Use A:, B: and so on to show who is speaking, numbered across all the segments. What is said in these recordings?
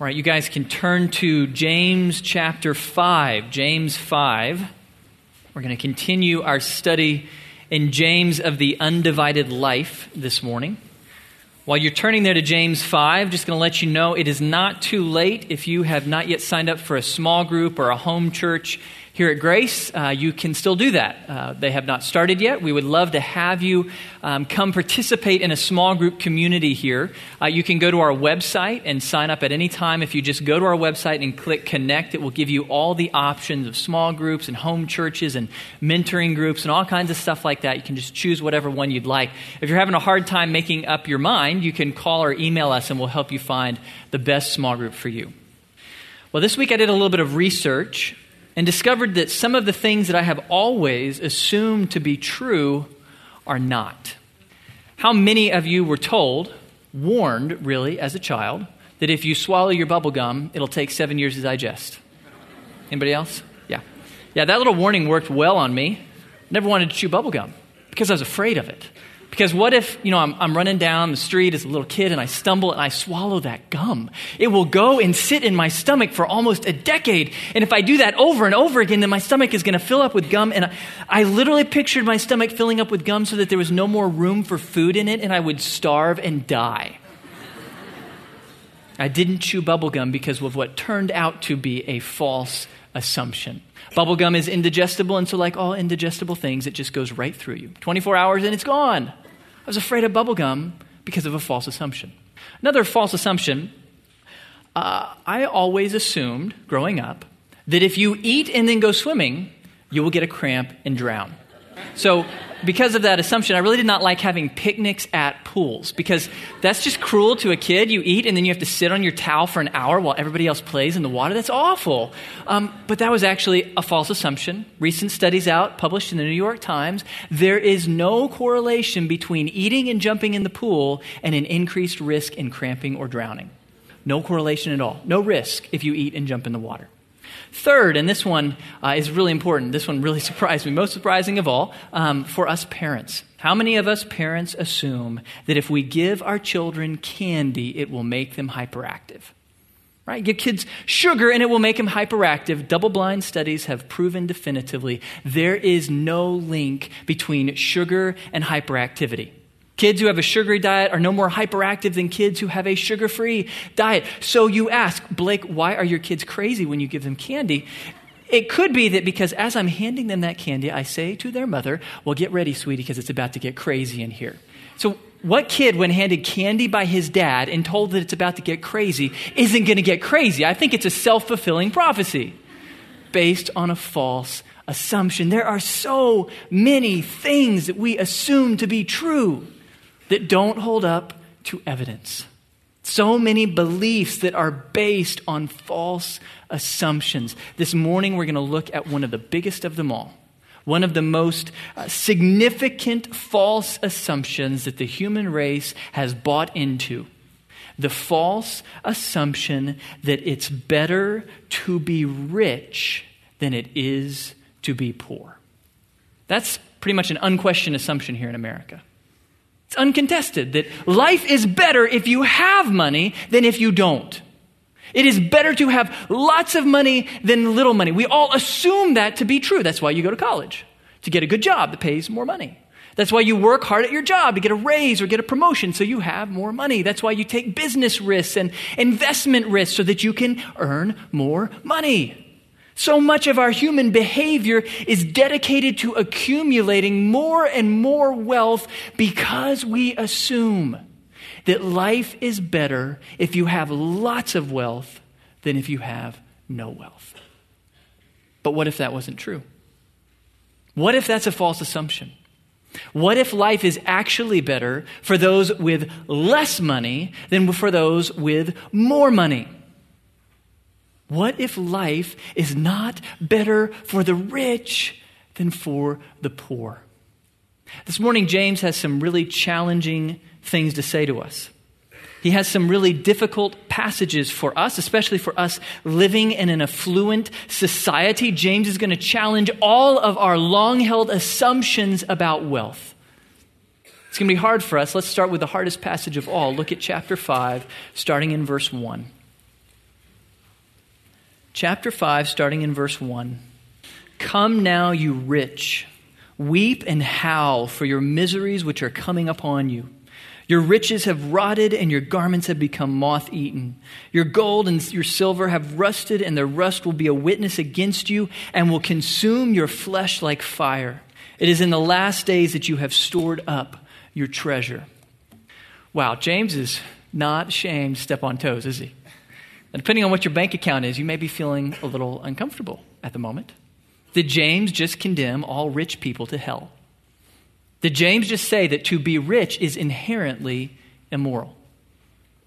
A: All right, you guys can turn to James chapter 5. James 5. We're going to continue our study in James of the undivided life this morning. While you're turning there to James 5, just going to let you know it is not too late if you have not yet signed up for a small group or a home church here at Grace, uh, you can still do that. Uh, they have not started yet. We would love to have you um, come participate in a small group community here. Uh, you can go to our website and sign up at any time. If you just go to our website and click connect, it will give you all the options of small groups and home churches and mentoring groups and all kinds of stuff like that. You can just choose whatever one you'd like. If you're having a hard time making up your mind, you can call or email us and we'll help you find the best small group for you. Well, this week I did a little bit of research and discovered that some of the things that I have always assumed to be true are not. How many of you were told, warned really as a child, that if you swallow your bubble gum, it'll take seven years to digest? Anybody else? Yeah. Yeah, that little warning worked well on me. Never wanted to chew bubble gum because I was afraid of it. Because what if, you know, I'm, I'm, running down the street as a little kid and I stumble and I swallow that gum? It will go and sit in my stomach for almost a decade. And if I do that over and over again, then my stomach is going to fill up with gum. And I, I literally pictured my stomach filling up with gum so that there was no more room for food in it and I would starve and die. I didn't chew bubblegum because of what turned out to be a false assumption. Bubblegum is indigestible, and so, like all indigestible things, it just goes right through you. 24 hours and it's gone. I was afraid of bubblegum because of a false assumption. Another false assumption uh, I always assumed growing up that if you eat and then go swimming, you will get a cramp and drown. So because of that assumption, I really did not like having picnics at pools because that's just cruel to a kid. You eat and then you have to sit on your towel for an hour while everybody else plays in the water. That's awful. Um, but that was actually a false assumption. Recent studies out, published in the New York Times, there is no correlation between eating and jumping in the pool and an increased risk in cramping or drowning. No correlation at all. No risk if you eat and jump in the water. Third, and this one uh, is really important, this one really surprised me, most surprising of all, um, for us parents. How many of us parents assume that if we give our children candy, it will make them hyperactive? Right? Give kids sugar and it will make them hyperactive. Double blind studies have proven definitively there is no link between sugar and hyperactivity. Kids who have a sugary diet are no more hyperactive than kids who have a sugar free diet. So you ask, Blake, why are your kids crazy when you give them candy? It could be that because as I'm handing them that candy, I say to their mother, Well, get ready, sweetie, because it's about to get crazy in here. So, what kid, when handed candy by his dad and told that it's about to get crazy, isn't going to get crazy? I think it's a self fulfilling prophecy based on a false assumption. There are so many things that we assume to be true that don't hold up to evidence. So many beliefs that are based on false assumptions. This morning, we're going to look at one of the biggest of them all. One of the most uh, significant false assumptions that the human race has bought into. The false assumption that it's better to be rich than it is to be poor. That's pretty much an unquestioned assumption here in America. It's uncontested that life is better if you have money than if you don't. It is better to have lots of money than little money. We all assume that to be true. That's why you go to college, to get a good job that pays more money. That's why you work hard at your job to get a raise or get a promotion so you have more money. That's why you take business risks and investment risks so that you can earn more money. So much of our human behavior is dedicated to accumulating more and more wealth because we assume that life is better if you have lots of wealth than if you have no wealth. But what if that wasn't true? What if that's a false assumption? What if life is actually better for those with less money than for those with more money? What if life is not better for the rich than for the poor? This morning, James has some really challenging things to say to us. He has some really difficult passages for us, especially for us living in an affluent society. James is going to challenge all of our long held assumptions about wealth. It's going to be hard for us. Let's start with the hardest passage of all. Look at chapter 5, starting in verse 1. Chapter 5, starting in verse 1. Come now, you rich, weep and howl for your miseries which are coming upon you. Your riches have rotted, and your garments have become moth eaten. Your gold and your silver have rusted, and their rust will be a witness against you and will consume your flesh like fire. It is in the last days that you have stored up your treasure. Wow, James is not ashamed to step on toes, is he? And depending on what your bank account is, you may be feeling a little uncomfortable at the moment. Did James just condemn all rich people to hell? Did James just say that to be rich is inherently immoral?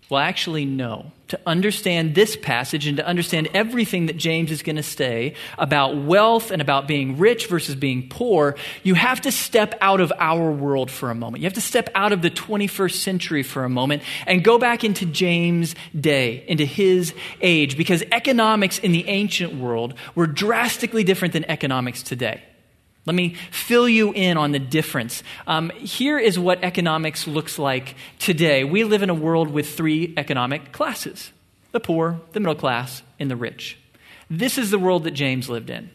A: Well, actually, no. To understand this passage and to understand everything that James is going to say about wealth and about being rich versus being poor, you have to step out of our world for a moment. You have to step out of the 21st century for a moment and go back into James' day, into his age, because economics in the ancient world were drastically different than economics today. Let me fill you in on the difference. Um, here is what economics looks like today. We live in a world with three economic classes the poor, the middle class, and the rich. This is the world that James lived in.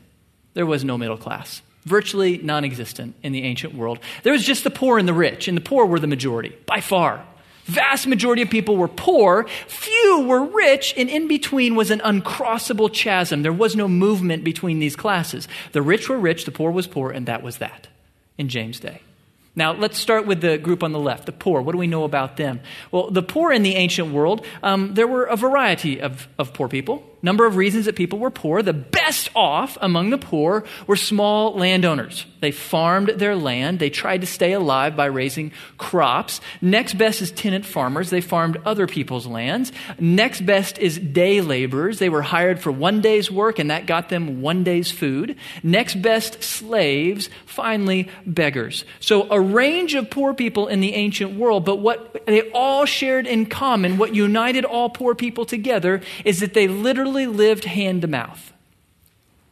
A: There was no middle class, virtually non existent in the ancient world. There was just the poor and the rich, and the poor were the majority, by far. Vast majority of people were poor, few were rich, and in between was an uncrossable chasm. There was no movement between these classes. The rich were rich, the poor was poor, and that was that in James' day. Now, let's start with the group on the left, the poor. What do we know about them? Well, the poor in the ancient world, um, there were a variety of, of poor people number of reasons that people were poor. The best off among the poor were small landowners. They farmed their land. They tried to stay alive by raising crops. Next best is tenant farmers. They farmed other people's lands. Next best is day laborers. They were hired for one day's work and that got them one day's food. Next best, slaves. Finally, beggars. So a range of poor people in the ancient world, but what they all shared in common, what united all poor people together, is that they literally literally lived hand to mouth.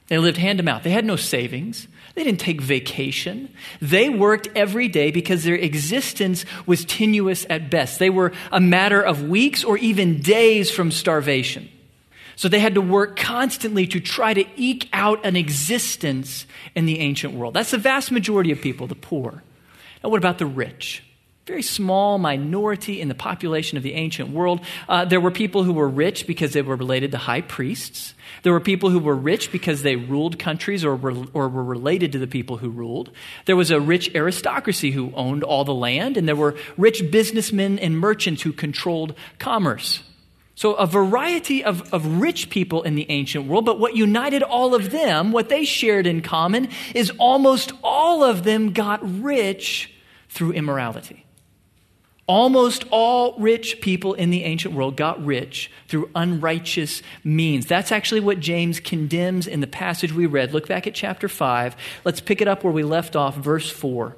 A: They lived hand to mouth. They had no savings. They didn't take vacation. They worked every day because their existence was tenuous at best. They were a matter of weeks or even days from starvation. So they had to work constantly to try to eke out an existence in the ancient world. That's the vast majority of people, the poor. Now, what about the rich? Very small minority in the population of the ancient world. Uh, there were people who were rich because they were related to high priests. There were people who were rich because they ruled countries or were, or were related to the people who ruled. There was a rich aristocracy who owned all the land, and there were rich businessmen and merchants who controlled commerce. So, a variety of, of rich people in the ancient world, but what united all of them, what they shared in common, is almost all of them got rich through immorality. Almost all rich people in the ancient world got rich through unrighteous means. That's actually what James condemns in the passage we read. Look back at chapter 5. Let's pick it up where we left off, verse 4.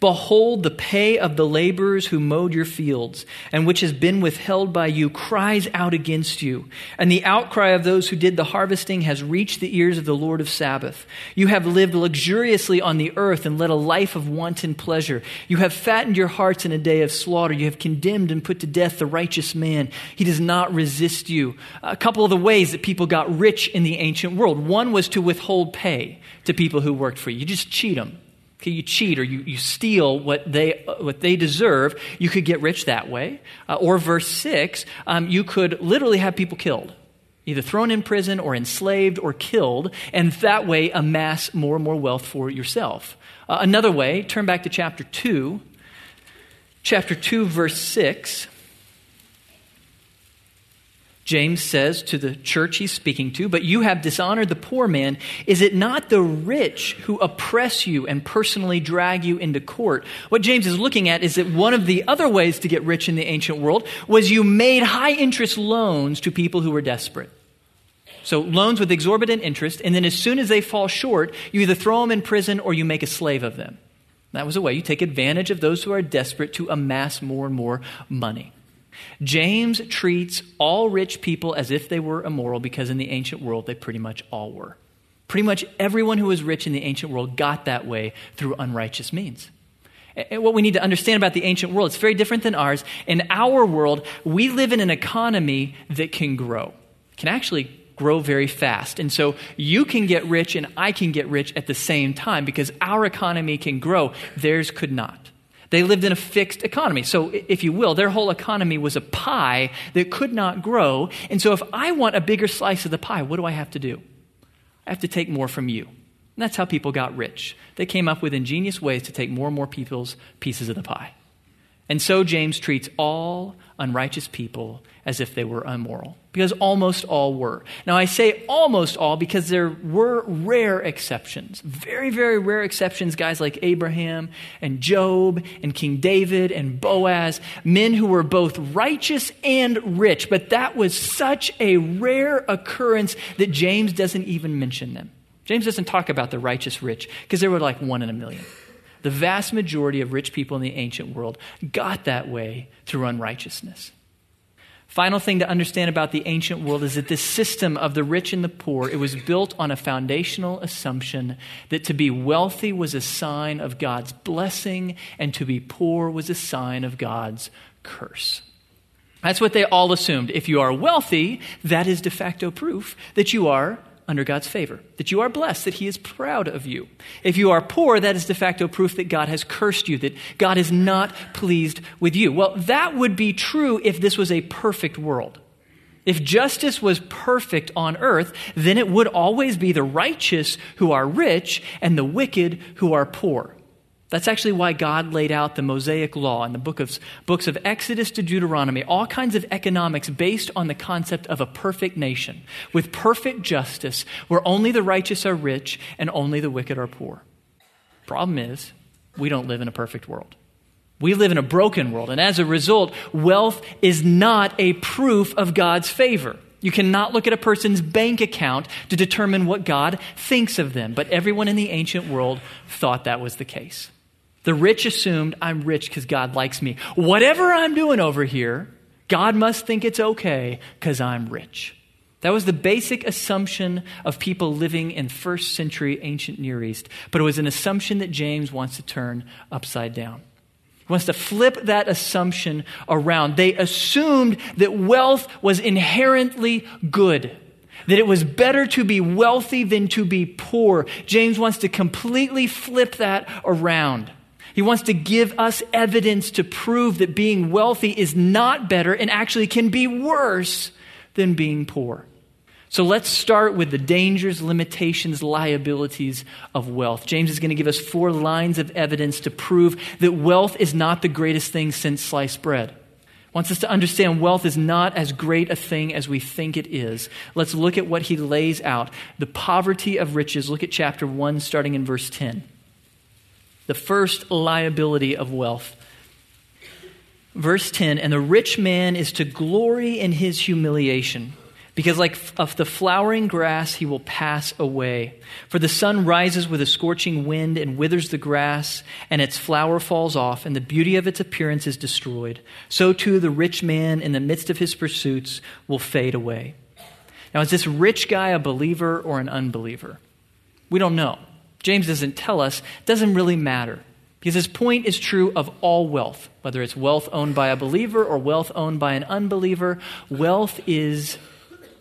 A: Behold, the pay of the laborers who mowed your fields, and which has been withheld by you, cries out against you. And the outcry of those who did the harvesting has reached the ears of the Lord of Sabaoth. You have lived luxuriously on the earth and led a life of wanton pleasure. You have fattened your hearts in a day of slaughter. You have condemned and put to death the righteous man. He does not resist you. A couple of the ways that people got rich in the ancient world one was to withhold pay to people who worked for you. You just cheat them Okay, you cheat or you, you steal what they, what they deserve, you could get rich that way. Uh, or verse 6, um, you could literally have people killed, either thrown in prison or enslaved or killed, and that way amass more and more wealth for yourself. Uh, another way, turn back to chapter 2. Chapter 2, verse 6. James says to the church he's speaking to, but you have dishonored the poor man. Is it not the rich who oppress you and personally drag you into court? What James is looking at is that one of the other ways to get rich in the ancient world was you made high interest loans to people who were desperate. So, loans with exorbitant interest, and then as soon as they fall short, you either throw them in prison or you make a slave of them. That was a way you take advantage of those who are desperate to amass more and more money. James treats all rich people as if they were immoral because in the ancient world they pretty much all were. Pretty much everyone who was rich in the ancient world got that way through unrighteous means. And what we need to understand about the ancient world, it's very different than ours. In our world, we live in an economy that can grow, can actually grow very fast. And so you can get rich and I can get rich at the same time because our economy can grow, theirs could not. They lived in a fixed economy. So, if you will, their whole economy was a pie that could not grow. And so, if I want a bigger slice of the pie, what do I have to do? I have to take more from you. And that's how people got rich. They came up with ingenious ways to take more and more people's pieces of the pie. And so James treats all unrighteous people as if they were immoral, because almost all were. Now, I say almost all because there were rare exceptions, very, very rare exceptions, guys like Abraham and Job and King David and Boaz, men who were both righteous and rich. But that was such a rare occurrence that James doesn't even mention them. James doesn't talk about the righteous rich because there were like one in a million. The vast majority of rich people in the ancient world got that way through unrighteousness. Final thing to understand about the ancient world is that this system of the rich and the poor, it was built on a foundational assumption that to be wealthy was a sign of God's blessing and to be poor was a sign of God's curse. That's what they all assumed. If you are wealthy, that is de facto proof that you are under God's favor, that you are blessed, that He is proud of you. If you are poor, that is de facto proof that God has cursed you, that God is not pleased with you. Well, that would be true if this was a perfect world. If justice was perfect on earth, then it would always be the righteous who are rich and the wicked who are poor. That's actually why God laid out the Mosaic Law in the book of, books of Exodus to Deuteronomy, all kinds of economics based on the concept of a perfect nation with perfect justice, where only the righteous are rich and only the wicked are poor. Problem is, we don't live in a perfect world. We live in a broken world, and as a result, wealth is not a proof of God's favor. You cannot look at a person's bank account to determine what God thinks of them, but everyone in the ancient world thought that was the case. The rich assumed I'm rich because God likes me. Whatever I'm doing over here, God must think it's okay because I'm rich. That was the basic assumption of people living in first century ancient Near East. But it was an assumption that James wants to turn upside down. He wants to flip that assumption around. They assumed that wealth was inherently good, that it was better to be wealthy than to be poor. James wants to completely flip that around. He wants to give us evidence to prove that being wealthy is not better and actually can be worse than being poor. So let's start with the dangers, limitations, liabilities of wealth. James is going to give us four lines of evidence to prove that wealth is not the greatest thing since sliced bread. Wants us to understand wealth is not as great a thing as we think it is. Let's look at what he lays out. The poverty of riches. Look at chapter 1, starting in verse 10 the first liability of wealth. Verse 10 And the rich man is to glory in his humiliation, because like of the flowering grass he will pass away. For the sun rises with a scorching wind and withers the grass, and its flower falls off, and the beauty of its appearance is destroyed. So too the rich man in the midst of his pursuits will fade away. Now, is this rich guy a believer or an unbeliever? We don't know. James doesn't tell us, doesn't really matter. Because his point is true of all wealth, whether it's wealth owned by a believer or wealth owned by an unbeliever. Wealth is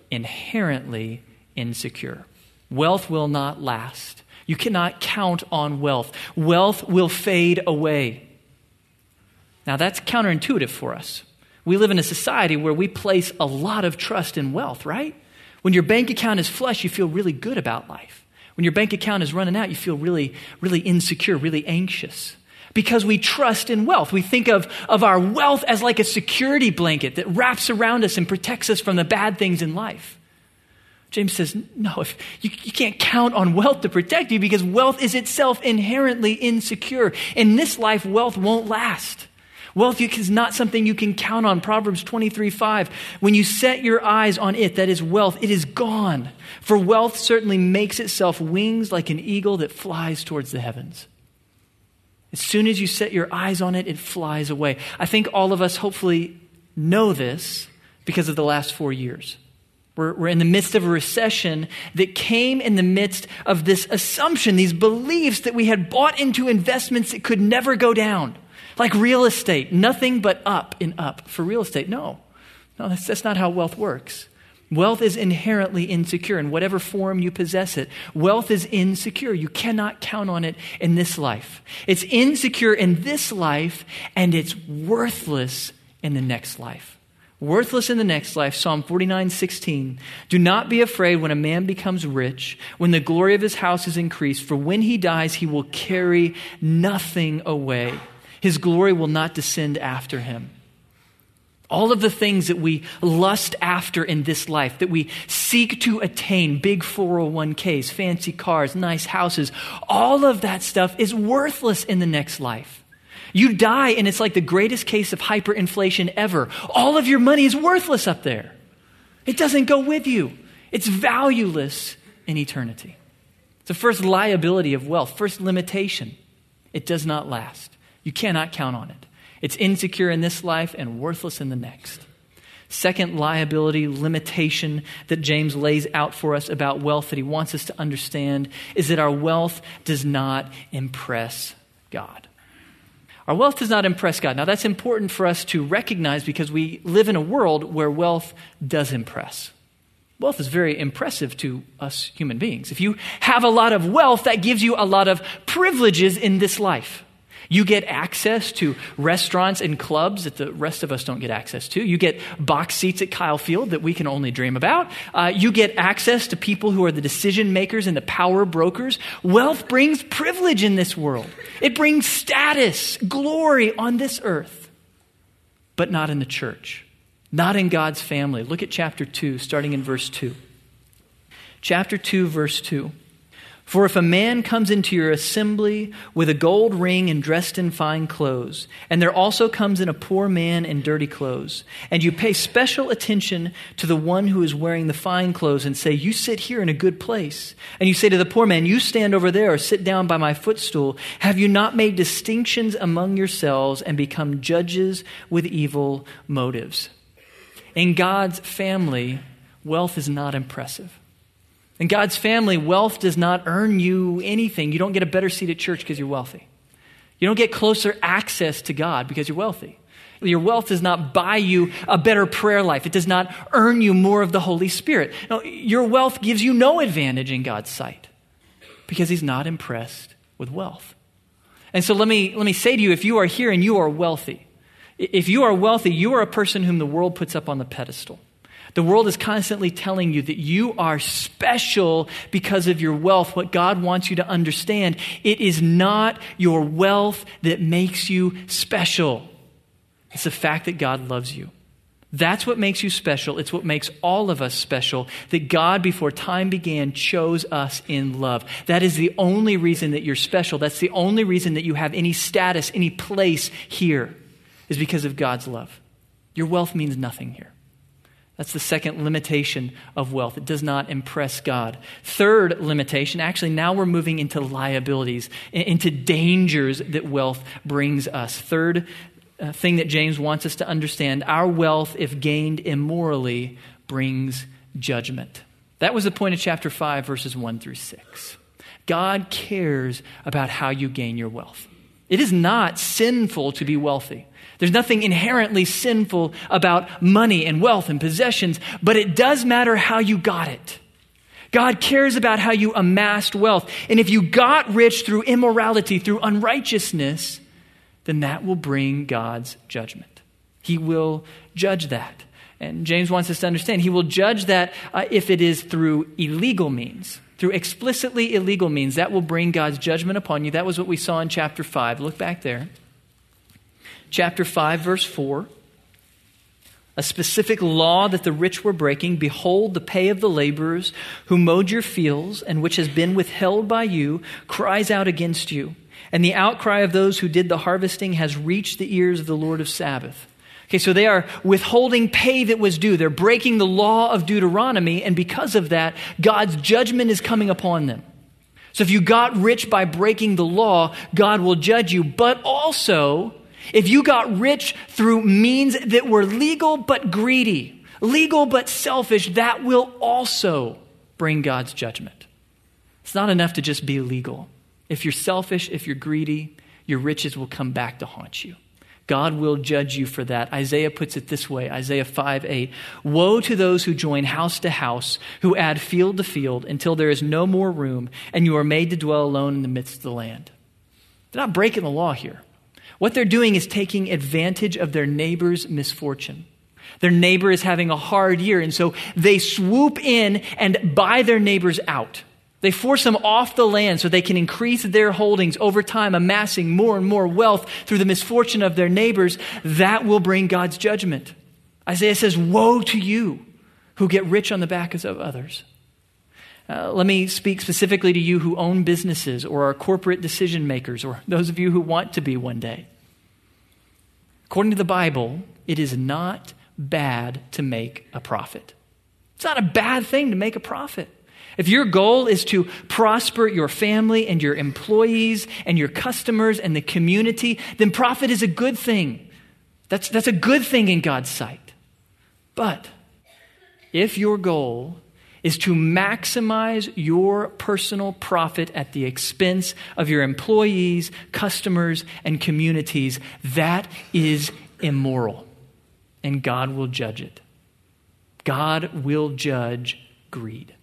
A: inherently insecure. Wealth will not last. You cannot count on wealth. Wealth will fade away. Now, that's counterintuitive for us. We live in a society where we place a lot of trust in wealth, right? When your bank account is flush, you feel really good about life. When your bank account is running out, you feel really, really insecure, really anxious. Because we trust in wealth. We think of, of our wealth as like a security blanket that wraps around us and protects us from the bad things in life. James says, no, if you, you can't count on wealth to protect you because wealth is itself inherently insecure. In this life, wealth won't last. Wealth is not something you can count on. Proverbs 23 5. When you set your eyes on it, that is wealth, it is gone. For wealth certainly makes itself wings like an eagle that flies towards the heavens. As soon as you set your eyes on it, it flies away. I think all of us hopefully know this because of the last four years. We're, we're, in the midst of a recession that came in the midst of this assumption, these beliefs that we had bought into investments that could never go down. Like real estate, nothing but up and up for real estate. No, no, that's, that's not how wealth works. Wealth is inherently insecure in whatever form you possess it. Wealth is insecure. You cannot count on it in this life. It's insecure in this life and it's worthless in the next life. Worthless in the next life. Psalm 49 16. Do not be afraid when a man becomes rich, when the glory of his house is increased, for when he dies, he will carry nothing away. His glory will not descend after him. All of the things that we lust after in this life, that we seek to attain big 401ks, fancy cars, nice houses all of that stuff is worthless in the next life. You die, and it's like the greatest case of hyperinflation ever. All of your money is worthless up there, it doesn't go with you, it's valueless in eternity. It's the first liability of wealth, first limitation. It does not last. You cannot count on it. It's insecure in this life and worthless in the next. Second liability, limitation that James lays out for us about wealth that he wants us to understand is that our wealth does not impress God. Our wealth does not impress God. Now, that's important for us to recognize because we live in a world where wealth does impress. Wealth is very impressive to us human beings. If you have a lot of wealth, that gives you a lot of privileges in this life. You get access to restaurants and clubs that the rest of us don't get access to. You get box seats at Kyle Field that we can only dream about. Uh, you get access to people who are the decision makers and the power brokers. Wealth brings privilege in this world, it brings status, glory on this earth, but not in the church, not in God's family. Look at chapter 2, starting in verse 2. Chapter 2, verse 2. For if a man comes into your assembly with a gold ring and dressed in fine clothes, and there also comes in a poor man in dirty clothes, and you pay special attention to the one who is wearing the fine clothes and say, You sit here in a good place, and you say to the poor man, You stand over there or sit down by my footstool, have you not made distinctions among yourselves and become judges with evil motives? In God's family, wealth is not impressive. In God's family, wealth does not earn you anything. You don't get a better seat at church because you're wealthy. You don't get closer access to God because you're wealthy. Your wealth does not buy you a better prayer life. It does not earn you more of the Holy Spirit. No, your wealth gives you no advantage in God's sight because He's not impressed with wealth. And so let me, let me say to you if you are here and you are wealthy, if you are wealthy, you are a person whom the world puts up on the pedestal. The world is constantly telling you that you are special because of your wealth. What God wants you to understand, it is not your wealth that makes you special. It's the fact that God loves you. That's what makes you special. It's what makes all of us special. That God, before time began, chose us in love. That is the only reason that you're special. That's the only reason that you have any status, any place here, is because of God's love. Your wealth means nothing here. That's the second limitation of wealth. It does not impress God. Third limitation, actually, now we're moving into liabilities, into dangers that wealth brings us. Third uh, thing that James wants us to understand our wealth, if gained immorally, brings judgment. That was the point of chapter 5, verses 1 through 6. God cares about how you gain your wealth. It is not sinful to be wealthy. There's nothing inherently sinful about money and wealth and possessions, but it does matter how you got it. God cares about how you amassed wealth. And if you got rich through immorality, through unrighteousness, then that will bring God's judgment. He will judge that. And James wants us to understand he will judge that uh, if it is through illegal means, through explicitly illegal means. That will bring God's judgment upon you. That was what we saw in chapter 5. Look back there chapter 5, verse 4. A specific law that the rich were breaking. Behold, the pay of the laborers who mowed your fields and which has been withheld by you cries out against you. And the outcry of those who did the harvesting has reached the ears of the Lord of Sabaoth. Okay, so they are withholding pay that was due. They're breaking the law of Deuteronomy, and because of that, God's judgment is coming upon them. So if you got rich by breaking the law, God will judge you. But also, if you got rich through means that were legal but greedy, legal but selfish, that will also bring God's judgment. It's not enough to just be legal. If you're selfish, if you're greedy, your riches will come back to haunt you. God will judge you for that. Isaiah puts it this way Isaiah 5 8. Woe to those who join house to house, who add field to field until there is no more room, and you are made to dwell alone in the midst of the land. They're not breaking the law here. What they're doing is taking advantage of their neighbor's misfortune. Their neighbor is having a hard year, and so they swoop in and buy their neighbors out. They force them off the land so they can increase their holdings over time, amassing more and more wealth through the misfortune of their neighbors. That will bring God's judgment. Isaiah says, Woe to you who get rich on the backs of others. Uh, let me speak specifically to you who own businesses or are corporate decision makers, or those of you who want to be one day. According to the Bible, it is not bad to make a profit. It's not a bad thing to make a profit. If your goal is to prosper your family and your employees and your customers and the community, then profit is a good thing. That's, that's a good thing in God's sight. But if your goal is to maximize your personal profit at the expense of your employees, customers, and communities, that is immoral. And God will judge it. God will judge greed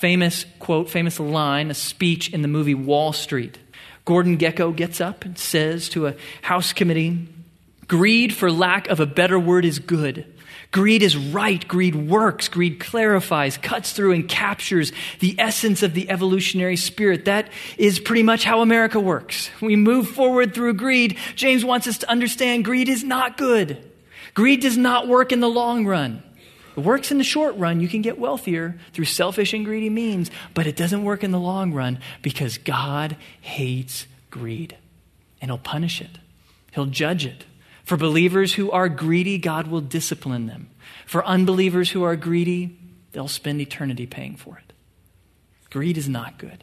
A: famous quote, famous line, a speech in the movie Wall Street. Gordon Gekko gets up and says to a House committee Greed, for lack of a better word, is good. Greed is right. Greed works. Greed clarifies, cuts through, and captures the essence of the evolutionary spirit. That is pretty much how America works. We move forward through greed. James wants us to understand greed is not good. Greed does not work in the long run. It works in the short run. You can get wealthier through selfish and greedy means, but it doesn't work in the long run because God hates greed and He'll punish it, He'll judge it. For believers who are greedy, God will discipline them. For unbelievers who are greedy, they'll spend eternity paying for it. Greed is not good.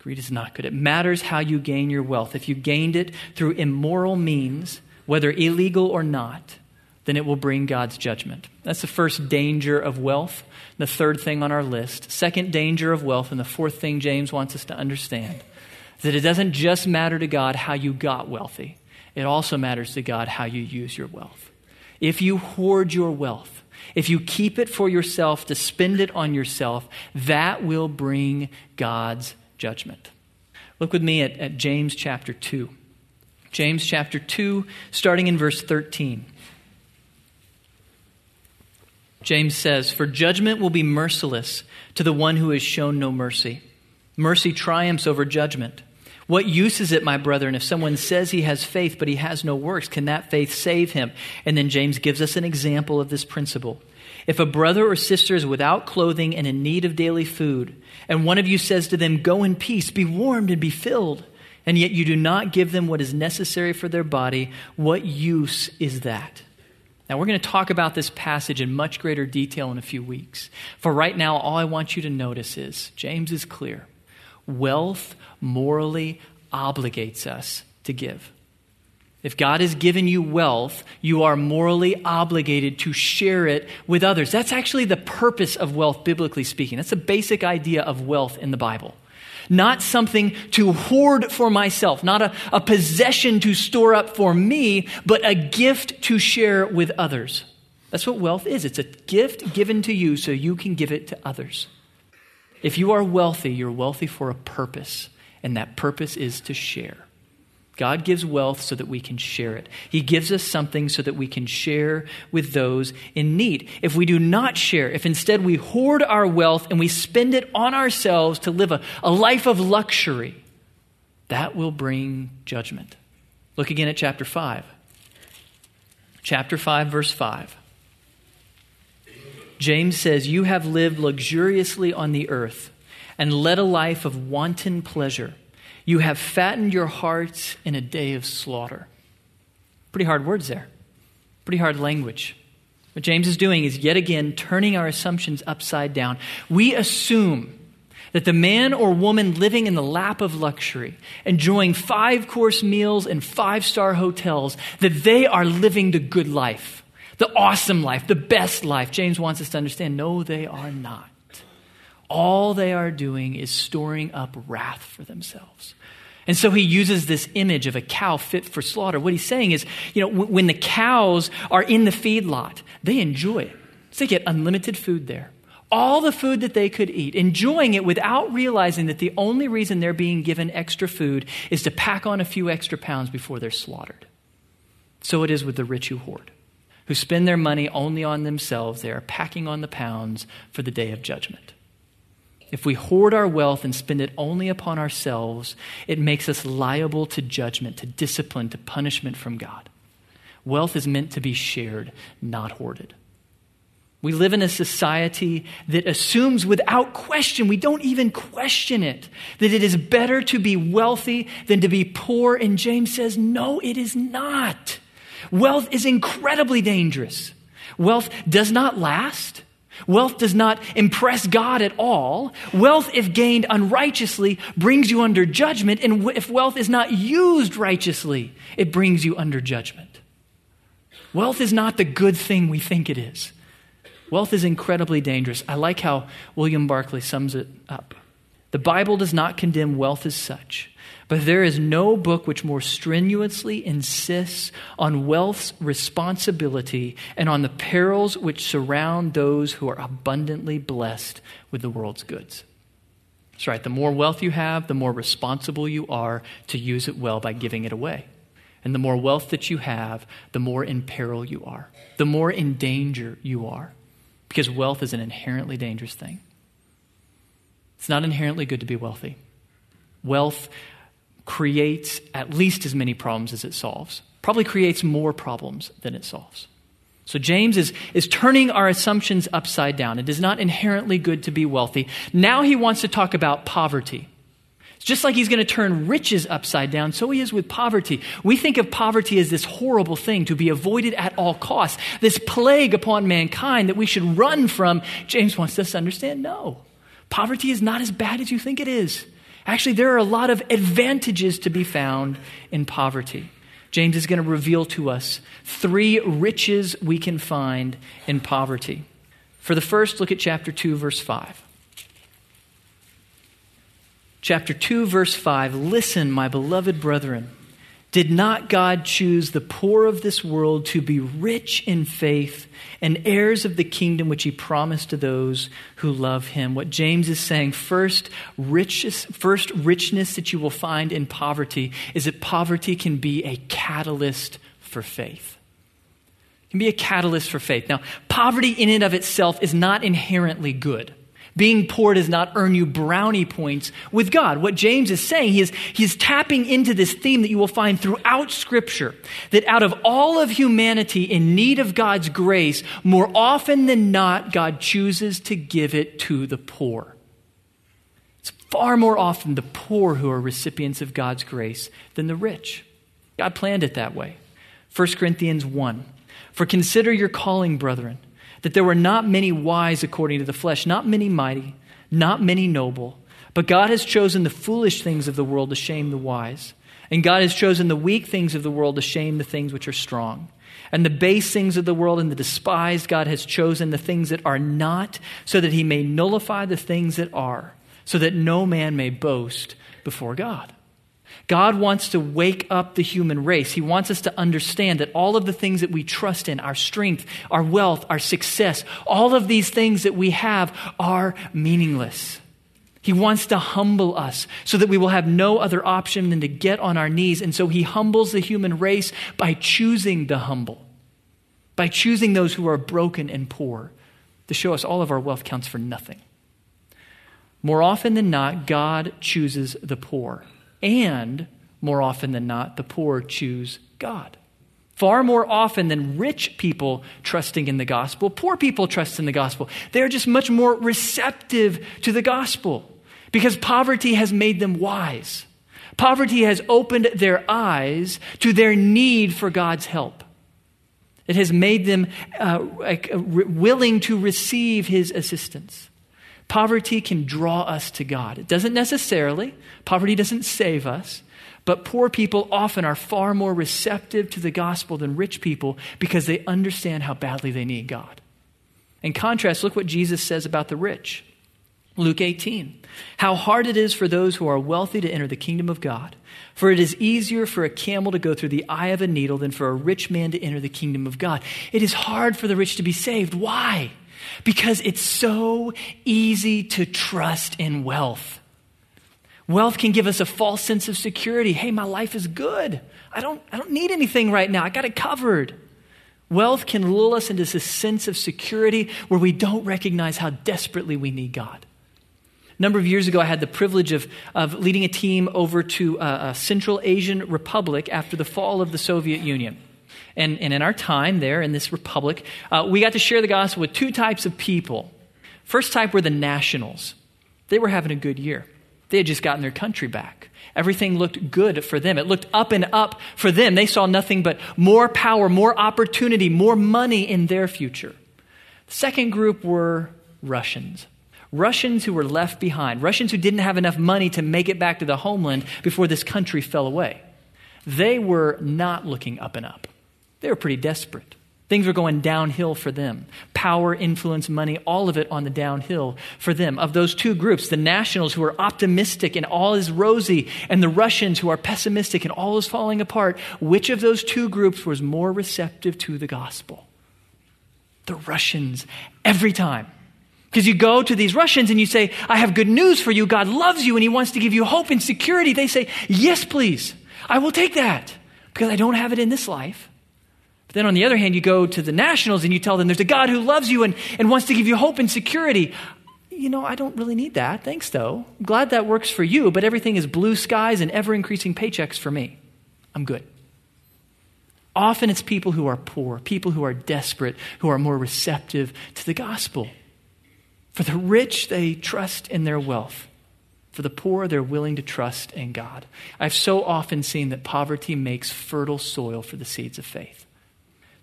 A: Greed is not good. It matters how you gain your wealth. If you gained it through immoral means, whether illegal or not, then it will bring God's judgment. That's the first danger of wealth, the third thing on our list. Second danger of wealth, and the fourth thing James wants us to understand is that it doesn't just matter to God how you got wealthy, it also matters to God how you use your wealth. If you hoard your wealth, if you keep it for yourself to spend it on yourself, that will bring God's judgment. Look with me at, at James chapter 2. James chapter 2, starting in verse 13. James says, For judgment will be merciless to the one who has shown no mercy. Mercy triumphs over judgment. What use is it, my brethren, if someone says he has faith but he has no works? Can that faith save him? And then James gives us an example of this principle. If a brother or sister is without clothing and in need of daily food, and one of you says to them, Go in peace, be warmed and be filled, and yet you do not give them what is necessary for their body, what use is that? Now, we're going to talk about this passage in much greater detail in a few weeks. For right now, all I want you to notice is James is clear. Wealth morally obligates us to give. If God has given you wealth, you are morally obligated to share it with others. That's actually the purpose of wealth, biblically speaking. That's the basic idea of wealth in the Bible not something to hoard for myself, not a, a possession to store up for me, but a gift to share with others. That's what wealth is. It's a gift given to you so you can give it to others. If you are wealthy, you're wealthy for a purpose, and that purpose is to share. God gives wealth so that we can share it. He gives us something so that we can share with those in need. If we do not share, if instead we hoard our wealth and we spend it on ourselves to live a, a life of luxury, that will bring judgment. Look again at chapter 5. Chapter 5, verse 5. James says, You have lived luxuriously on the earth and led a life of wanton pleasure you have fattened your hearts in a day of slaughter. Pretty hard words there. Pretty hard language. What James is doing is yet again turning our assumptions upside down. We assume that the man or woman living in the lap of luxury, enjoying five course meals in five star hotels, that they are living the good life, the awesome life, the best life. James wants us to understand no, they are not all they are doing is storing up wrath for themselves. And so he uses this image of a cow fit for slaughter. What he's saying is, you know, when the cows are in the feedlot, they enjoy it. So they get unlimited food there. All the food that they could eat, enjoying it without realizing that the only reason they're being given extra food is to pack on a few extra pounds before they're slaughtered. So it is with the rich who hoard, who spend their money only on themselves. They are packing on the pounds for the day of judgment. If we hoard our wealth and spend it only upon ourselves, it makes us liable to judgment, to discipline, to punishment from God. Wealth is meant to be shared, not hoarded. We live in a society that assumes without question, we don't even question it, that it is better to be wealthy than to be poor. And James says, no, it is not. Wealth is incredibly dangerous. Wealth does not last. Wealth does not impress God at all. Wealth, if gained unrighteously, brings you under judgment. And if wealth is not used righteously, it brings you under judgment. Wealth is not the good thing we think it is. Wealth is incredibly dangerous. I like how William Barclay sums it up. The Bible does not condemn wealth as such, but there is no book which more strenuously insists on wealth's responsibility and on the perils which surround those who are abundantly blessed with the world's goods. That's right. The more wealth you have, the more responsible you are to use it well by giving it away. And the more wealth that you have, the more in peril you are, the more in danger you are, because wealth is an inherently dangerous thing. It's not inherently good to be wealthy. Wealth creates at least as many problems as it solves, probably creates more problems than it solves. So James is, is turning our assumptions upside down. It is not inherently good to be wealthy. Now he wants to talk about poverty. It's just like he's going to turn riches upside down, so he is with poverty. We think of poverty as this horrible thing to be avoided at all costs, this plague upon mankind that we should run from. James wants us to understand no. Poverty is not as bad as you think it is. Actually, there are a lot of advantages to be found in poverty. James is going to reveal to us three riches we can find in poverty. For the first, look at chapter 2, verse 5. Chapter 2, verse 5 Listen, my beloved brethren. Did not God choose the poor of this world to be rich in faith and heirs of the kingdom which he promised to those who love him? What James is saying, first, riches, first richness that you will find in poverty is that poverty can be a catalyst for faith. It can be a catalyst for faith. Now, poverty in and of itself is not inherently good. Being poor does not earn you brownie points with God. What James is saying, he is, he is tapping into this theme that you will find throughout Scripture that out of all of humanity in need of God's grace, more often than not, God chooses to give it to the poor. It's far more often the poor who are recipients of God's grace than the rich. God planned it that way. 1 Corinthians 1 For consider your calling, brethren that there were not many wise according to the flesh, not many mighty, not many noble. But God has chosen the foolish things of the world to shame the wise. And God has chosen the weak things of the world to shame the things which are strong. And the base things of the world and the despised, God has chosen the things that are not, so that he may nullify the things that are, so that no man may boast before God. God wants to wake up the human race. He wants us to understand that all of the things that we trust in, our strength, our wealth, our success, all of these things that we have are meaningless. He wants to humble us so that we will have no other option than to get on our knees. And so he humbles the human race by choosing the humble, by choosing those who are broken and poor to show us all of our wealth counts for nothing. More often than not, God chooses the poor. And more often than not, the poor choose God. Far more often than rich people trusting in the gospel, poor people trust in the gospel. They're just much more receptive to the gospel because poverty has made them wise. Poverty has opened their eyes to their need for God's help. It has made them uh, willing to receive his assistance. Poverty can draw us to God. It doesn't necessarily, poverty doesn't save us, but poor people often are far more receptive to the gospel than rich people because they understand how badly they need God. In contrast, look what Jesus says about the rich. Luke 18. How hard it is for those who are wealthy to enter the kingdom of God. For it is easier for a camel to go through the eye of a needle than for a rich man to enter the kingdom of God. It is hard for the rich to be saved. Why? Because it's so easy to trust in wealth. Wealth can give us a false sense of security. Hey, my life is good. I don't, I don't need anything right now. I got it covered. Wealth can lull us into this sense of security where we don't recognize how desperately we need God. A number of years ago, I had the privilege of, of leading a team over to a, a Central Asian republic after the fall of the Soviet Union. And, and in our time there in this republic, uh, we got to share the gospel with two types of people. First type were the nationals, they were having a good year. They had just gotten their country back. Everything looked good for them. It looked up and up for them. They saw nothing but more power, more opportunity, more money in their future. The second group were Russians. Russians who were left behind, Russians who didn't have enough money to make it back to the homeland before this country fell away. They were not looking up and up. They were pretty desperate. Things were going downhill for them. Power, influence, money, all of it on the downhill for them. Of those two groups, the nationals who are optimistic and all is rosy, and the Russians who are pessimistic and all is falling apart, which of those two groups was more receptive to the gospel? The Russians, every time. Because you go to these Russians and you say, I have good news for you. God loves you and He wants to give you hope and security. They say, Yes, please. I will take that because I don't have it in this life. But then on the other hand, you go to the nationals and you tell them there's a God who loves you and, and wants to give you hope and security. You know, I don't really need that. Thanks, though. I'm glad that works for you, but everything is blue skies and ever increasing paychecks for me. I'm good. Often it's people who are poor, people who are desperate, who are more receptive to the gospel. For the rich, they trust in their wealth. For the poor, they're willing to trust in God. I've so often seen that poverty makes fertile soil for the seeds of faith.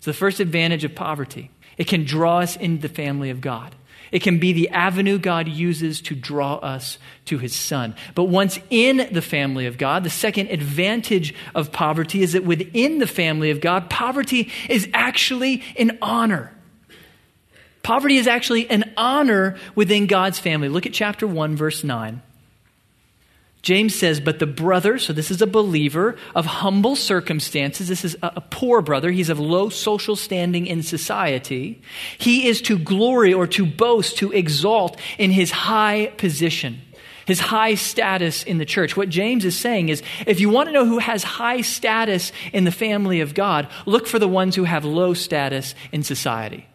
A: So, the first advantage of poverty, it can draw us into the family of God. It can be the avenue God uses to draw us to his son. But once in the family of God, the second advantage of poverty is that within the family of God, poverty is actually an honor. Poverty is actually an honor within God's family. Look at chapter 1, verse 9. James says, But the brother, so this is a believer of humble circumstances, this is a, a, poor brother, he's of low social standing in society. He is to glory or to boast, to exalt in his high position, his high status in the church. What James is saying is if you want to know who has high status in the family of God, look for the ones who have low status in society.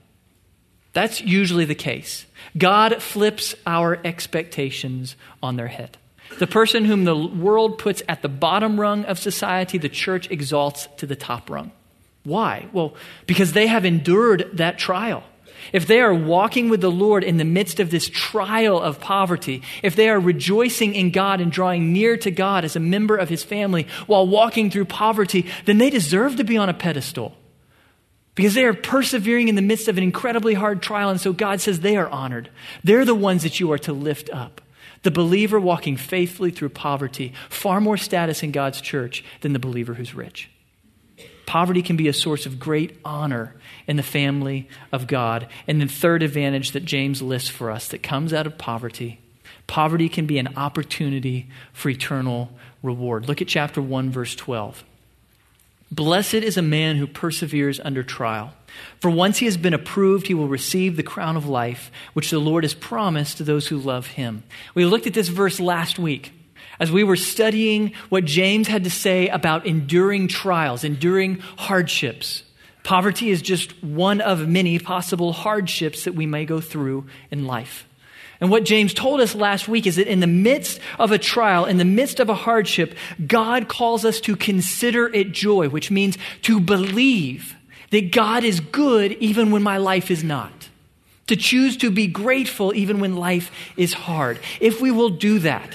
A: That's usually the case. God flips our expectations on their head. The person whom the world puts at the bottom rung of society, the church exalts to the top rung. Why? Well, because they have endured that trial. If they are walking with the Lord in the midst of this trial of poverty, if they are rejoicing in God and drawing near to God as a member of his family while walking through poverty, then they deserve to be on a pedestal because they are persevering in the midst of an incredibly hard trial. And so God says they are honored. They're the ones that you are to lift up. The believer walking faithfully through poverty, far more status in God's church than the believer who's rich. Poverty can be a source of great honor in the family of God. And the third advantage that James lists for us that comes out of poverty poverty can be an opportunity for eternal reward. Look at chapter 1, verse 12. Blessed is a man who perseveres under trial. For once he has been approved, he will receive the crown of life, which the Lord has promised to those who love him. We looked at this verse last week as we were studying what James had to say about enduring trials, enduring hardships. Poverty is just one of many possible hardships that we may go through in life. And what James told us last week is that in the midst of a trial, in the midst of a hardship, God calls us to consider it joy, which means to believe that God is good even when my life is not. To choose to be grateful even when life is hard. If we will do that,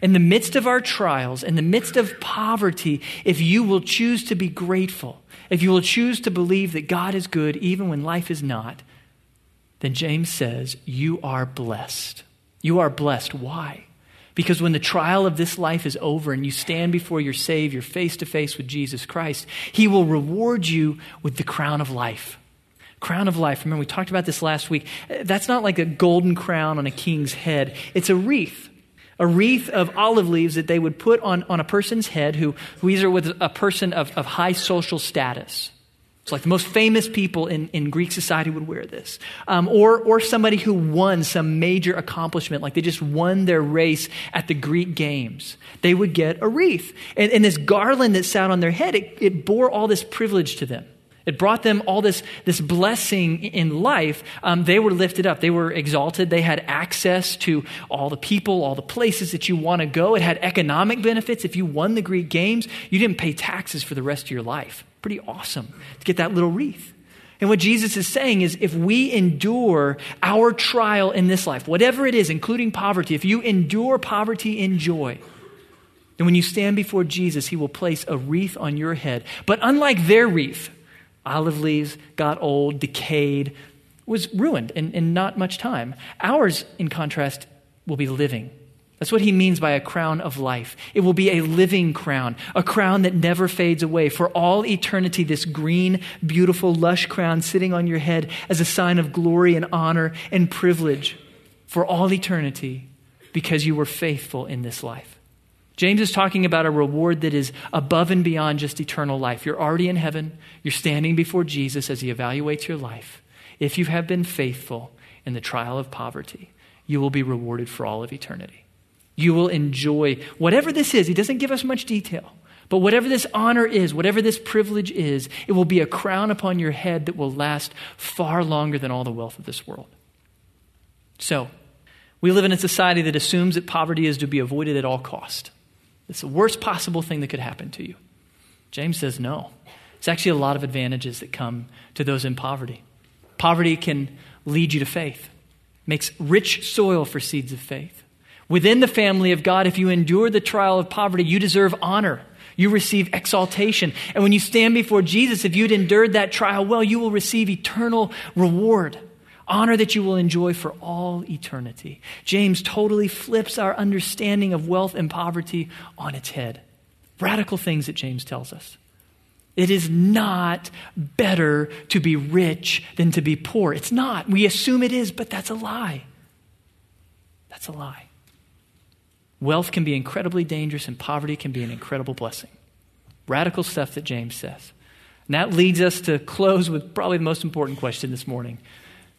A: in the midst of our trials, in the midst of poverty, if you will choose to be grateful, if you will choose to believe that God is good even when life is not, then James says, You are blessed. You are blessed. Why? Because when the trial of this life is over and you stand before your Savior face to face with Jesus Christ, He will reward you with the crown of life. Crown of life. Remember, we talked about this last week. That's not like a golden crown on a king's head, it's a wreath. A wreath of olive leaves that they would put on, on a person's head who, who either was a person of, of high social status. It's like the most famous people in, in Greek society would wear this. Um, or, or somebody who won some major accomplishment, like they just won their race at the Greek games. They would get a wreath. And, and this garland that sat on their head, it, it bore all this privilege to them. It brought them all this, this blessing in life. Um, they were lifted up. They were exalted. They had access to all the people, all the places that you want to go. It had economic benefits. If you won the Greek Games, you didn't pay taxes for the rest of your life. Pretty awesome to get that little wreath. And what Jesus is saying is if we endure our trial in this life, whatever it is, including poverty, if you endure poverty in joy, then when you stand before Jesus, he will place a wreath on your head. But unlike their wreath, olive leaves got old, decayed, was ruined in, in not much time. Ours, in contrast, will be living. That's what he means by a crown of life. It will be a living crown, a crown that never fades away. For all eternity, this green, beautiful, lush crown sitting on your head as a sign of glory and honor and privilege for all eternity because you were faithful in this life. James is talking about a reward that is above and beyond just eternal life. You're already in heaven. You're standing before Jesus as he evaluates your life. If you have been faithful in the trial of poverty, you will be rewarded for all of eternity. You will enjoy whatever this is. He doesn't give us much detail. But whatever this honor is, whatever this privilege is, it will be a crown upon your head that will last far longer than all the wealth of this world. So, we live in a society that assumes that poverty is to be avoided at all cost. It's the worst possible thing that could happen to you. James says no. It's actually a lot of advantages that come to those in poverty. Poverty can lead you to faith, makes rich soil for seeds of faith. Within the family of God, if you endure the trial of poverty, you deserve honor. You receive exaltation. And when you stand before Jesus, if you'd endured that trial well, you will receive eternal reward honor that you will enjoy for all eternity. James totally flips our understanding of wealth and poverty on its head. Radical things that James tells us. It is not better to be rich than to be poor. It's not. We assume it is, but that's a lie. That's a lie. Wealth can be incredibly dangerous, and poverty can be an incredible blessing. Radical stuff that James says. And that leads us to close with probably the most important question this morning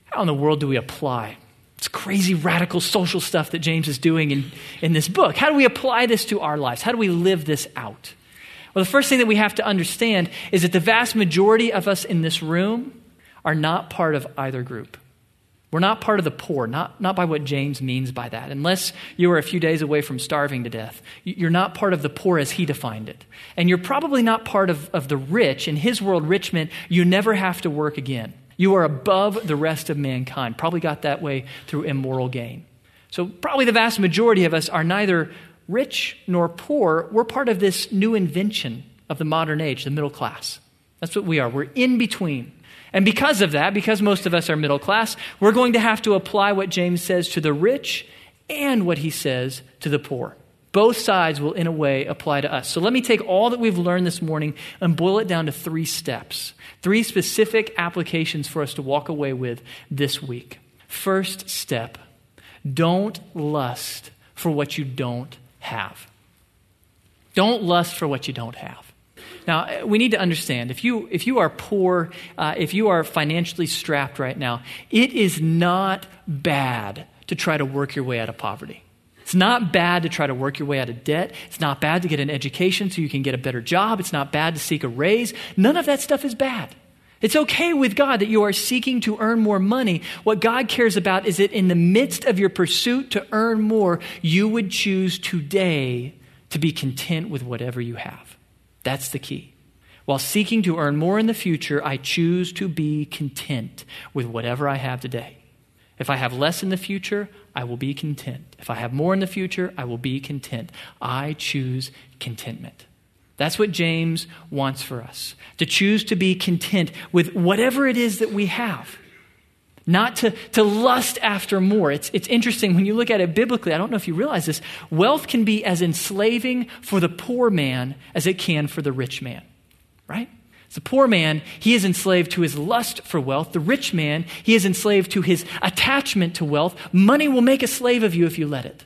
A: how in the world do we apply? It's crazy, radical social stuff that James is doing in, in this book. How do we apply this to our lives? How do we live this out? Well, the first thing that we have to understand is that the vast majority of us in this room are not part of either group. We're not part of the poor, not, not by what James means by that. Unless you are a few days away from starving to death, you're not part of the poor as he defined it. And you're probably not part of, of the rich. In his world, rich meant you never have to work again. You are above the rest of mankind. Probably got that way through immoral gain. So, probably the vast majority of us are neither rich nor poor. We're part of this new invention of the modern age, the middle class. That's what we are. We're in between. And because of that, because most of us are middle class, we're going to have to apply what James says to the rich and what he says to the poor. Both sides will, in a way, apply to us. So let me take all that we've learned this morning and boil it down to three steps, three specific applications for us to walk away with this week. First step don't lust for what you don't have. Don't lust for what you don't have. Now, we need to understand if you, if you are poor, uh, if you are financially strapped right now, it is not bad to try to work your way out of poverty. It's not bad to try to work your way out of debt. It's not bad to get an education so you can get a better job. It's not bad to seek a raise. None of that stuff is bad. It's okay with God that you are seeking to earn more money. What God cares about is that in the midst of your pursuit to earn more, you would choose today to be content with whatever you have. That's the key. While seeking to earn more in the future, I choose to be content with whatever I have today. If I have less in the future, I will be content. If I have more in the future, I will be content. I choose contentment. That's what James wants for us to choose to be content with whatever it is that we have, not to, to lust after more. It's, it's interesting when you look at it biblically. I don't know if you realize this. Wealth can be as enslaving for the poor man as it can for the rich man, right? The poor man, he is enslaved to his lust for wealth. The rich man, he is enslaved to his attachment to wealth. Money will make a slave of you if you let it.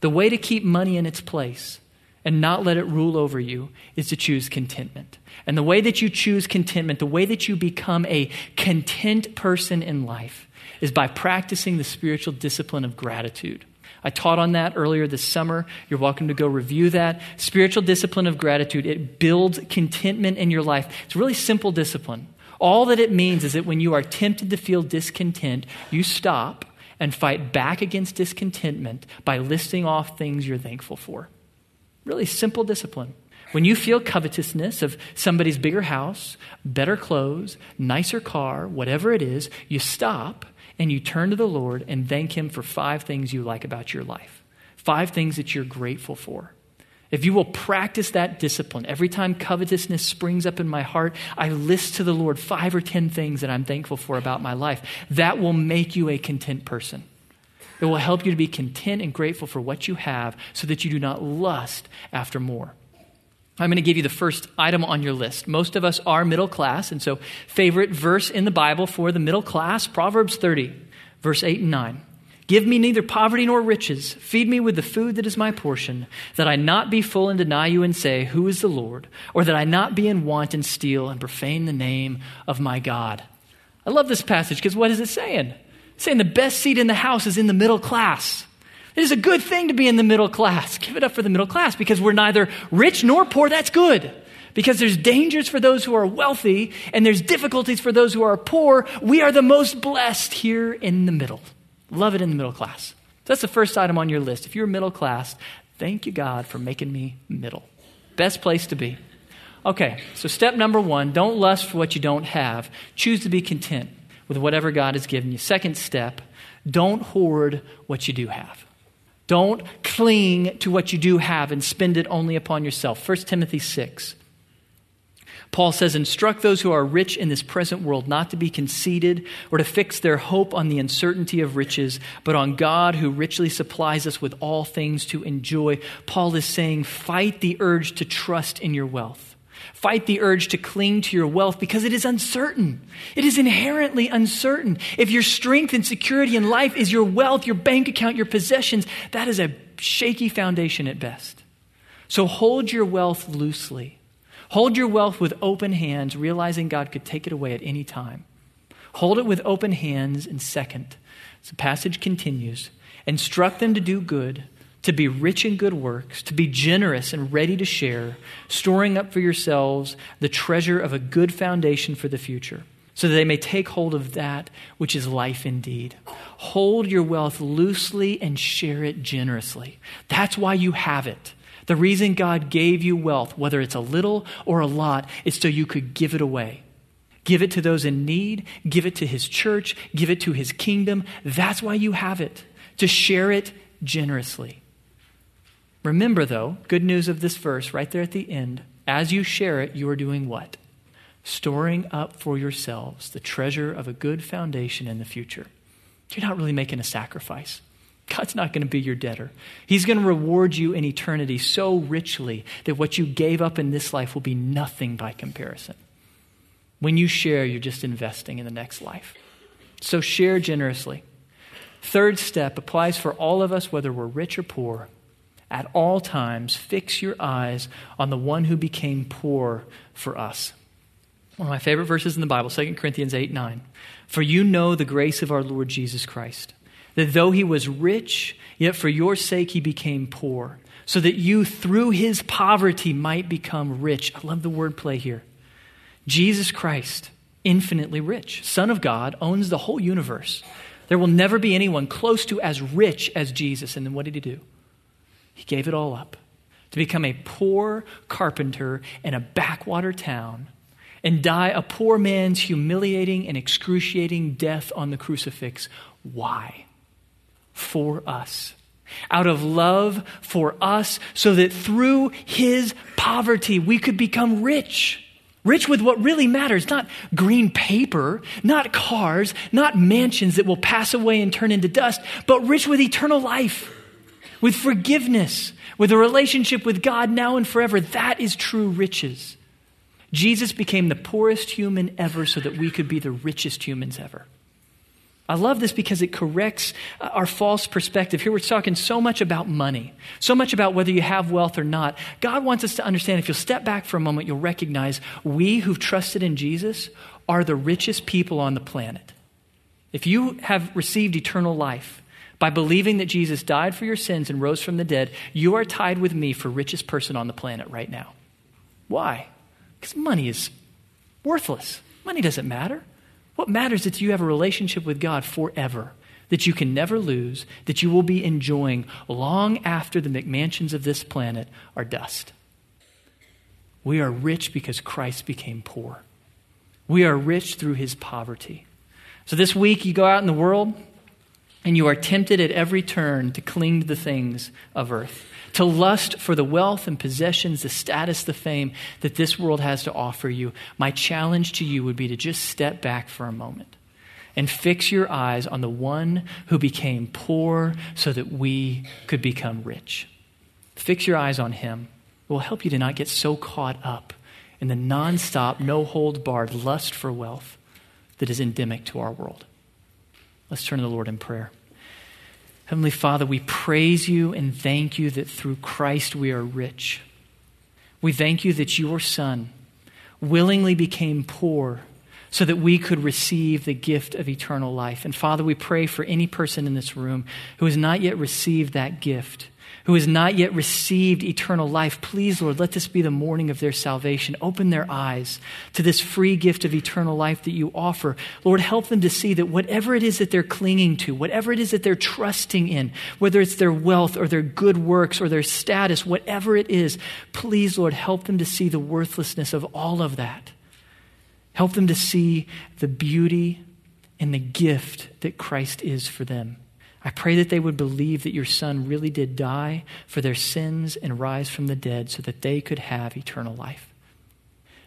A: The way to keep money in its place and not let it rule over you is to choose contentment. And the way that you choose contentment, the way that you become a content person in life, is by practicing the spiritual discipline of gratitude. I taught on that earlier this summer. You're welcome to go review that. Spiritual discipline of gratitude, it builds contentment in your life. It's really simple discipline. All that it means is that when you are tempted to feel discontent, you stop and fight back against discontentment by listing off things you're thankful for. Really simple discipline. When you feel covetousness of somebody's bigger house, better clothes, nicer car, whatever it is, you stop and you turn to the Lord and thank Him for five things you like about your life, five things that you're grateful for. If you will practice that discipline, every time covetousness springs up in my heart, I list to the Lord five or ten things that I'm thankful for about my life. That will make you a content person. It will help you to be content and grateful for what you have so that you do not lust after more. I'm going to give you the first item on your list. Most of us are middle class, and so, favorite verse in the Bible for the middle class Proverbs 30, verse 8 and 9. Give me neither poverty nor riches. Feed me with the food that is my portion, that I not be full and deny you and say, Who is the Lord? Or that I not be in want and steal and profane the name of my God. I love this passage because what is it saying? It's saying the best seat in the house is in the middle class. It is a good thing to be in the middle class. Give it up for the middle class because we're neither rich nor poor. That's good. Because there's dangers for those who are wealthy and there's difficulties for those who are poor. We are the most blessed here in the middle. Love it in the middle class. That's the first item on your list. If you're middle class, thank you, God, for making me middle. Best place to be. Okay, so step number one don't lust for what you don't have. Choose to be content with whatever God has given you. Second step don't hoard what you do have. Don't cling to what you do have and spend it only upon yourself. 1 Timothy 6. Paul says, Instruct those who are rich in this present world not to be conceited or to fix their hope on the uncertainty of riches, but on God who richly supplies us with all things to enjoy. Paul is saying, Fight the urge to trust in your wealth. Fight the urge to cling to your wealth because it is uncertain. It is inherently uncertain. If your strength and security in life is your wealth, your bank account, your possessions, that is a shaky foundation at best. So hold your wealth loosely. Hold your wealth with open hands, realizing God could take it away at any time. Hold it with open hands, and second, the passage continues, instruct them to do good to be rich in good works, to be generous and ready to share, storing up for yourselves the treasure of a good foundation for the future, so that they may take hold of that which is life indeed. Hold your wealth loosely and share it generously. That's why you have it. The reason God gave you wealth, whether it's a little or a lot, is so you could give it away. Give it to those in need, give it to His church, give it to His kingdom. That's why you have it, to share it generously. Remember, though, good news of this verse right there at the end as you share it, you are doing what? Storing up for yourselves the treasure of a good foundation in the future. You're not really making a sacrifice. God's not going to be your debtor. He's going to reward you in eternity so richly that what you gave up in this life will be nothing by comparison. When you share, you're just investing in the next life. So share generously. Third step applies for all of us, whether we're rich or poor at all times, fix your eyes on the one who became poor for us. One of my favorite verses in the Bible, 2 Corinthians 8 9. For you know the grace of our Lord Jesus Christ, that though he was rich, yet for your sake he became poor, so that you through his poverty might become rich. I love the wordplay here. Jesus Christ, infinitely rich, Son of God, owns the whole universe. There will never be anyone close to as rich as Jesus. And then what did he do? He gave it all up to become a poor carpenter in a backwater town and die a poor man's humiliating and excruciating death on the crucifix. Why? For us. Out of love for us, so that through his poverty we could become rich. Rich with what really matters, not green paper, not cars, not mansions that will pass away and turn into dust, but rich with eternal life with forgiveness, with a relationship with God now and forever. That is true riches. Jesus became the poorest human ever so that we could be the richest humans ever. I love this because it corrects uh, our false perspective. Here we're talking so much about money, so much about whether you have wealth or not. God wants us to understand if you'll step back for a moment, you'll recognize we who've trusted in Jesus are the richest people on the planet. If you have received eternal life by believing that Jesus died for your sins and rose from the dead, you are tied with me for richest person on the planet right now. Why? Because money is worthless. Money doesn't matter. What matters is that you have a relationship with God forever, that you can never lose, that you will be enjoying long after the McMansions of this planet are dust. We are rich because Christ became poor. We are rich through his poverty. So this week, you go out in the world and you are tempted at every turn to cling to the things of earth to lust for the wealth and possessions, the status, the fame that this world has to offer you, my challenge to you would be to just step back for a moment and fix your eyes on the one who became poor so that we could become rich. Fix your eyes on him. It will help you to not get so caught up in the nonstop, no hold barred lust for wealth that is endemic to our world. Let's turn to the Lord in prayer. Heavenly Father, we praise you and thank you that through Christ we are rich. We thank you that your Son willingly became poor so that we could receive the gift of eternal life. And Father, we pray for any person in this room who has not yet received that gift who has not yet received eternal life, please, Lord, let this be the morning of their salvation. Open their eyes to this free gift of eternal life that you offer. Lord, help them to see that whatever it is that they're clinging to, whatever it is that they're trusting in, whether it's their wealth or their good works or their status, whatever it is, please, Lord, help them to see the worthlessness of all of that. Help them to see the beauty and the gift that Christ is for them. I pray that they would believe that your Son really did die for their sins and rise from the dead so that they could have eternal life.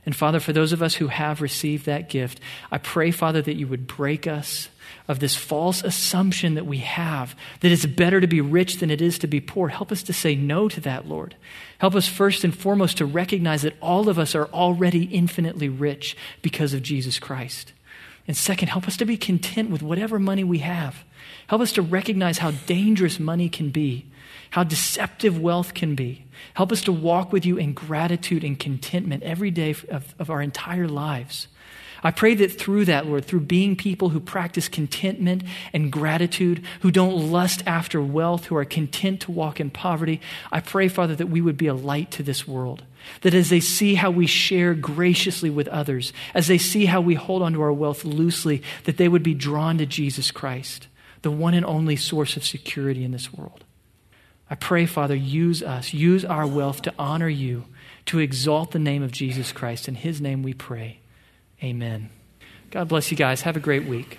A: And Father, for those of us who have received that gift, I pray, Father, that you would break us of this false assumption that we have that it's better to be rich than it is to be poor. Help us to say no to that, Lord. Help us first and foremost to recognize that all of us are already infinitely rich because of Jesus Christ. And second, help us to be content with whatever money we have. Help us to recognize how dangerous money can be, how deceptive wealth can be. Help us to walk with you in gratitude and contentment every day of, of our entire lives. I pray that through that, Lord, through being people who practice contentment and gratitude, who don't lust after wealth, who are content to walk in poverty, I pray, Father, that we would be a light to this world. That as they see how we share graciously with others, as they see how we hold onto our wealth loosely, that they would be drawn to Jesus Christ the one and only source of security in this world. I pray, Father, use us, use our wealth to honor you, to exalt the name of Jesus Christ. In his name we pray. Amen. God bless you guys. Have a great week.